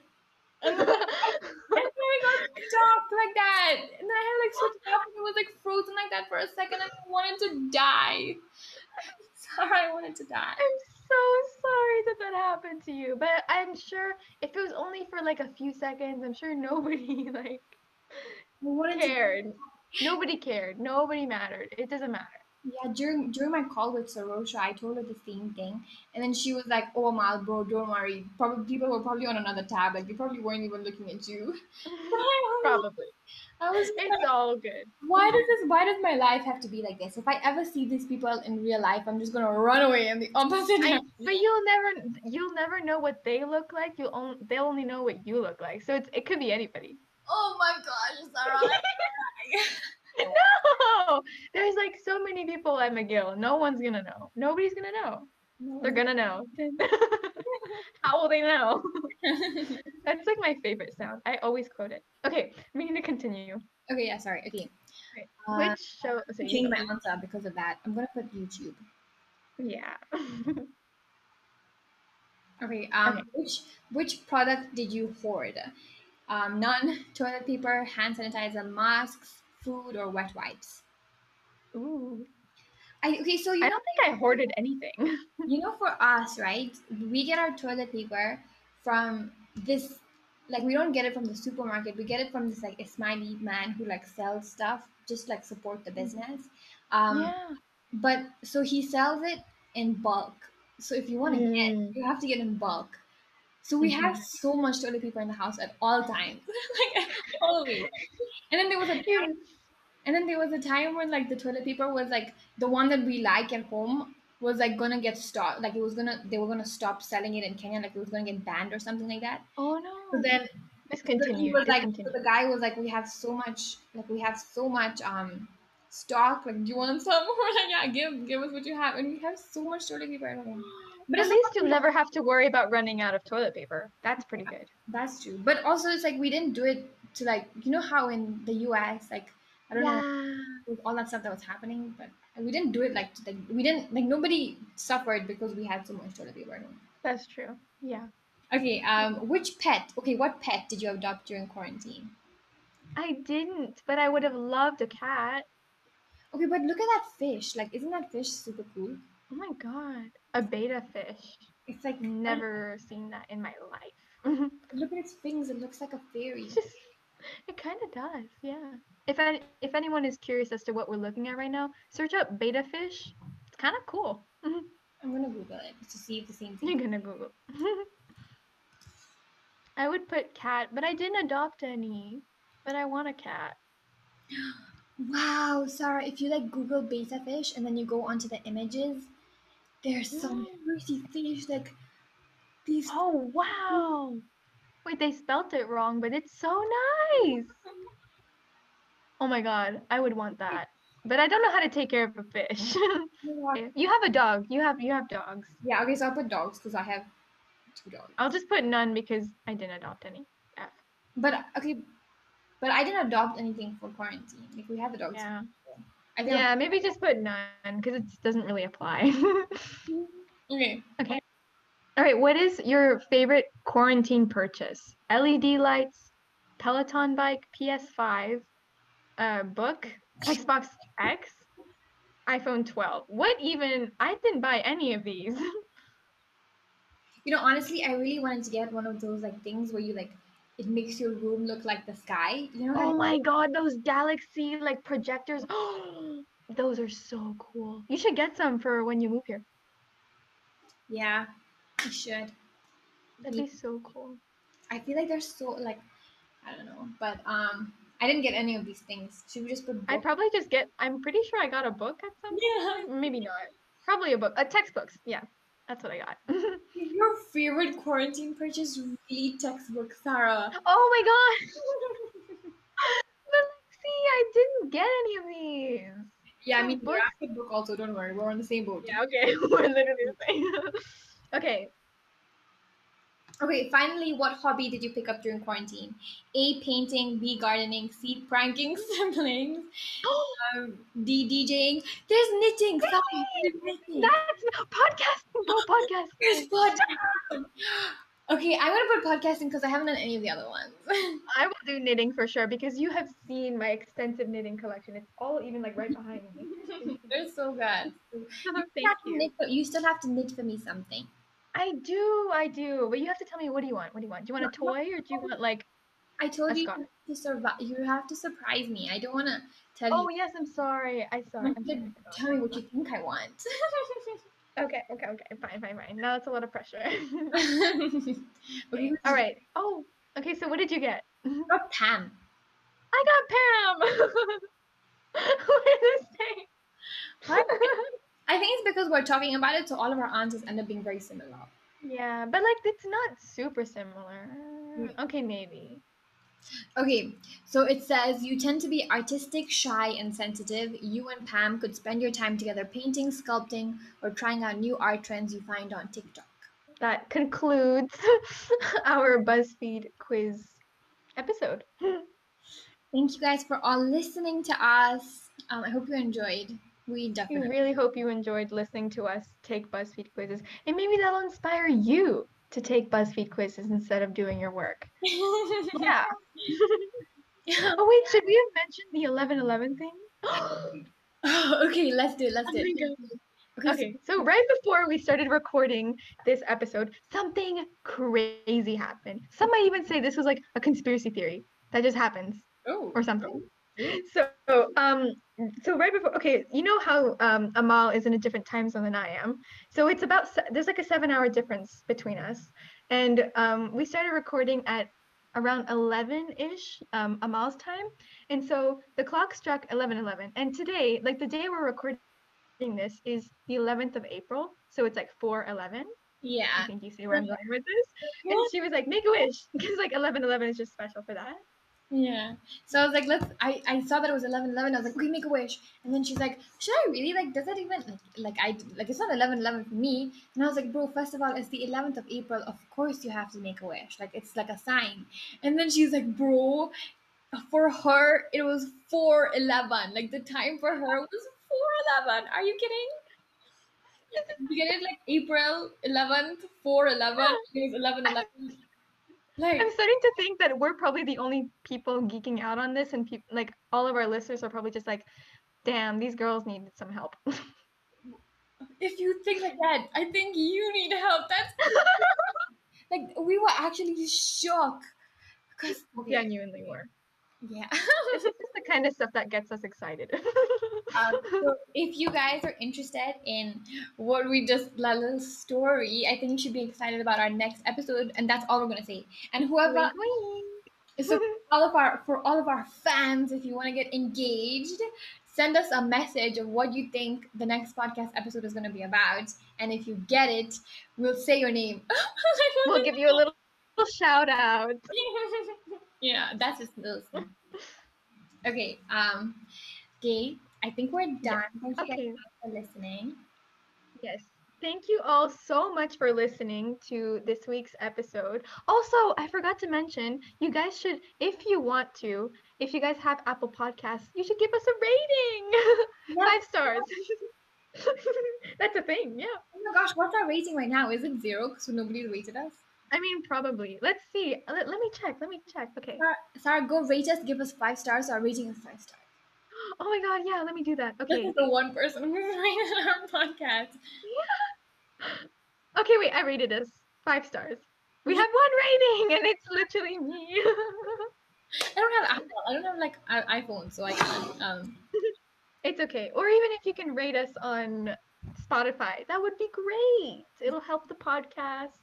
B: and then, and then I got stopped like that, and I had like switched off, and it was like frozen like that for a second, and I wanted to die. Sorry, I wanted to die.
A: I'm so sorry that that happened to you. But I'm sure if it was only for like a few seconds, I'm sure nobody like
B: I wanted to
A: cared. Nobody cared. Nobody mattered. It doesn't matter.
B: Yeah, during during my call with Sarosha, I told her the same thing, and then she was like, "Oh, Mal, bro, don't worry. Probably people were probably on another tab. Like they probably weren't even looking at you."
A: Probably.
B: I was
A: It's all good.
B: why does this? Why does my life have to be like this? If I ever see these people in real life, I'm just gonna run away in the opposite.
A: I,
B: direction.
A: but you'll never you'll never know what they look like. You'll only they'll only know what you look like. So it's it could be anybody.
B: oh my gosh, Sarah!
A: No, there's like so many people at McGill. No one's gonna know. Nobody's gonna know. They're gonna know. How will they know? That's like my favorite sound. I always quote it. Okay, we need to continue.
B: okay, yeah, sorry. Okay,
A: Right.
B: uh,
A: Which show? So
B: change my answer because of that. I'm gonna put YouTube.
A: Yeah.
B: Okay. Um,
A: Okay.
B: which which product did you hoard? Um, none. Toilet paper, hand sanitizer, masks, food, or wet wipes.
A: Ooh.
B: I okay. So you
A: I don't think I hoarded anything.
B: you know, for us, right? We get our toilet paper from this. Like we don't get it from the supermarket. We get it from this like Ismaili man who like sells stuff, just like support the business. Um,
A: yeah.
B: but so he sells it in bulk. So if you want to get,
A: Mm.
B: you have to get in bulk. So we have
A: Mhm.
B: so much toilet paper in the house at all times, like always. And then there was a time, and then there was a time when like the toilet paper was like the one that we like at home was like gonna get stopped. Like it was gonna, they were gonna stop selling it in Kenya. Like it was gonna get banned or something like that.
A: Oh no.
B: So then so he
A: discontinue.
B: was like, so the guy was like, we have so much, like we have so much um stock. Like, do you want some? We're like, yeah, give give us what you have, and we have so much toilet paper at home. But
A: At least you'll never have to worry about running out of toilet paper. That's pretty good.
B: That's true. But also, it's like we didn't do it to like you know how in the U.S. like I don't know with all that stuff that was happening, but we didn't do it like like we didn't like nobody suffered because we had so much toilet paper.
A: That's true. Yeah.
B: Okay, um, which pet? Okay, what pet did you adopt during quarantine?
A: I didn't, but I would have loved a cat.
B: Okay, but look at that fish. Like, isn't that fish super cool?
A: Oh my god. A betta fish.
B: It's like
A: Never seen that in my life.
B: Look at its fins. It looks like a fairy.
A: It's just it kind of does, yeah. If any, if anyone is curious as to what we're looking at right now, search up betta fish. It's kind of cool.
B: I'm gonna Google it to see if the same thing.
A: You're gonna Google. I would put cat, but I didn't adopt any. But I want a cat.
B: Wow, Sarah, if you like Google betta fish and then you go onto the images, there's some
A: Mm.
B: pretty fish like these.
A: Oh wow! Wait, they spelt it wrong, but it's so nice. Oh my god, I would want that. But I don't know how to take care of a fish. you have a dog. You have you have dogs.
B: Yeah, okay, so I'll put dogs because I have two dogs.
A: I'll just put none because I didn't adopt any. F.
B: But okay, but I didn't adopt anything for quarantine. Like we had the dogs.
A: Yeah. Yeah, maybe just put none because it doesn't really apply.
B: Okay. Okay.
A: All right, what is your favorite quarantine purchase? LED lights, Peloton bike, PS5, uh, book, Xbox X, iPhone 12. What even? I didn't buy any of these.
B: You know, honestly, I really wanted to get one of those like things where you like it makes your room look like the sky. You know?
A: Oh my god, those Galaxy like projectors. those are so cool. You should get some for when you move here.
B: Yeah, you should.
A: That'd be so cool.
B: I feel like they're so like I don't know, but um, I didn't get any of these things. Should we just put?
A: I'd probably just get. I'm pretty sure I got a book at some.
B: Yeah.
A: Maybe not. Probably a book. Uh, textbooks. Yeah, that's what I got.
B: Your favorite quarantine purchase really textbook, Sarah.
A: oh my god. but see, I didn't get any of these.
B: Yeah, I mean,
A: book.
B: we're at the book also. Don't worry, we're on the same boat.
A: Yeah. Okay. We're literally the same. Okay.
B: Okay, finally, what hobby did you pick up during quarantine? A. Painting. B. Gardening. C. Pranking siblings. Um, D. DJing. There's knitting. There's knitting.
A: That's podcast. No podcast.
B: There's podcasting. Okay, I'm gonna put podcasting because I haven't done any of the other ones.
A: I will do knitting for sure because you have seen my extensive knitting collection. It's all even like right behind me.
B: They're so good. You
A: Thank you.
B: knit you still have to knit for me something.
A: I do, I do. But you have to tell me what do you want? What do you want? Do you want a toy or do you want like?
B: I told you to survive. You have to surprise me. I don't want to tell
A: Oh
B: you.
A: yes, I'm sorry. I saw
B: You
A: I'm
B: have to
A: sorry.
B: tell me what you think I want.
A: Okay, okay, okay. Fine, fine, fine. Now it's a lot of pressure.
B: okay,
A: all right. Oh, okay. So what did you get?
B: Not Pam.
A: I got Pam. We're the same.
B: What? I think it's because we're talking about it, so all of our answers end up being very similar.
A: yeah, but like it's not super similar.
B: Mm.
A: Okay, maybe.
B: Okay, so it says you tend to be artistic, shy, and sensitive. You and Pam could spend your time together painting, sculpting, or trying out new art trends you find on TikTok.
A: That concludes our BuzzFeed quiz episode.
B: Thank you guys for all listening to us. Um, I hope you enjoyed. We
A: We really hope you enjoyed listening to us take BuzzFeed quizzes, and maybe that'll inspire you to take BuzzFeed quizzes instead of doing your work. Yeah. oh wait, should we have mentioned the eleven eleven thing?
B: oh, okay, let's do it. Let's do it. Okay, so-
A: Okay, so right before we started recording this episode, something crazy happened. Some might even say this was like a conspiracy theory that just happens
B: oh.
A: or something. Oh. So, um, so right before, okay, you know how um, Amal is in a different time zone than I am. So it's about there's like a seven-hour difference between us, and um, we started recording at around 11-ish um, Amal's time, and so the clock struck 11:11, and today, like the day we're recording this, is the 11th of April, so it's like 4:11. I
B: Yeah.
A: I think you see where I'm going with this. And she was like, "Make a wish," because like 11:11 is just special for that.
B: Yeah. So I was like, let's. I, I saw that it was eleven eleven. I was like, okay, make a wish. And then she's like, should I really like? Does that even like like I like it's not eleven eleven for me? And I was like, bro, first of all, it's the eleventh of April. Of course you have to make a wish. Like it's like a sign. And then she's like, bro, for her it was four eleven. Like the time for her was four eleven. Are you kidding? You get it like April 11th, 4 11, it was 11 11. Like,
A: I'm starting to think that we're probably the only people geeking out on this, and people like all of our listeners are probably just like, "Damn, these girls needed some help."
B: if you think like that, I think you need help. That's like we were actually shocked because
A: Genuinely were.
B: Yeah.
A: This is the kind of stuff that gets us excited.
B: Um, so if you guys are interested in what we just little story, I think you should be excited about our next episode, and that's all we're gonna say. And whoever,
A: Wink, wink.
B: so all of our for all of our fans, if you want to get engaged, send us a message of what you think the next podcast episode is gonna be about, and if you get it, we'll say your name.
A: we'll give you a little, little shout out.
B: yeah, that's just thing. Okay. Um. Okay. I think we're done. Thank you
A: Okay.
B: for listening.
A: Yes. Thank you all so much for listening to this week's episode. Also, I forgot to mention, you guys should, if you want to, if you guys have Apple Podcasts, you should give us a rating.
B: Yeah.
A: Five stars. That's a thing, yeah.
B: Oh my gosh, what's our rating right now? Is it zero? Because nobody's rated us.
A: I mean, probably. Let's see. Let, let me check. Let me check. Okay.
B: Sarah, Sarah, go rate us. Give us five stars. Our rating is five stars.
A: Oh my god, yeah, let me do that. Okay.
B: This is the one person who's rated our podcast. Yeah.
A: Okay, wait, I rated us five stars. We have one rating, and it's literally me.
B: I don't have Apple. I don't have like iPhone, so I can't. Um,
A: it's okay. Or even if you can rate us on Spotify, that would be great. It'll help the podcast.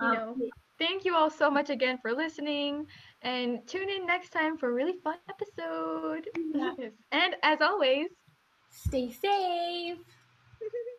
A: You
B: um,
A: know. Thank you all so much again for listening, and tune in next time for a really fun episode. Yes. And as always,
B: stay safe.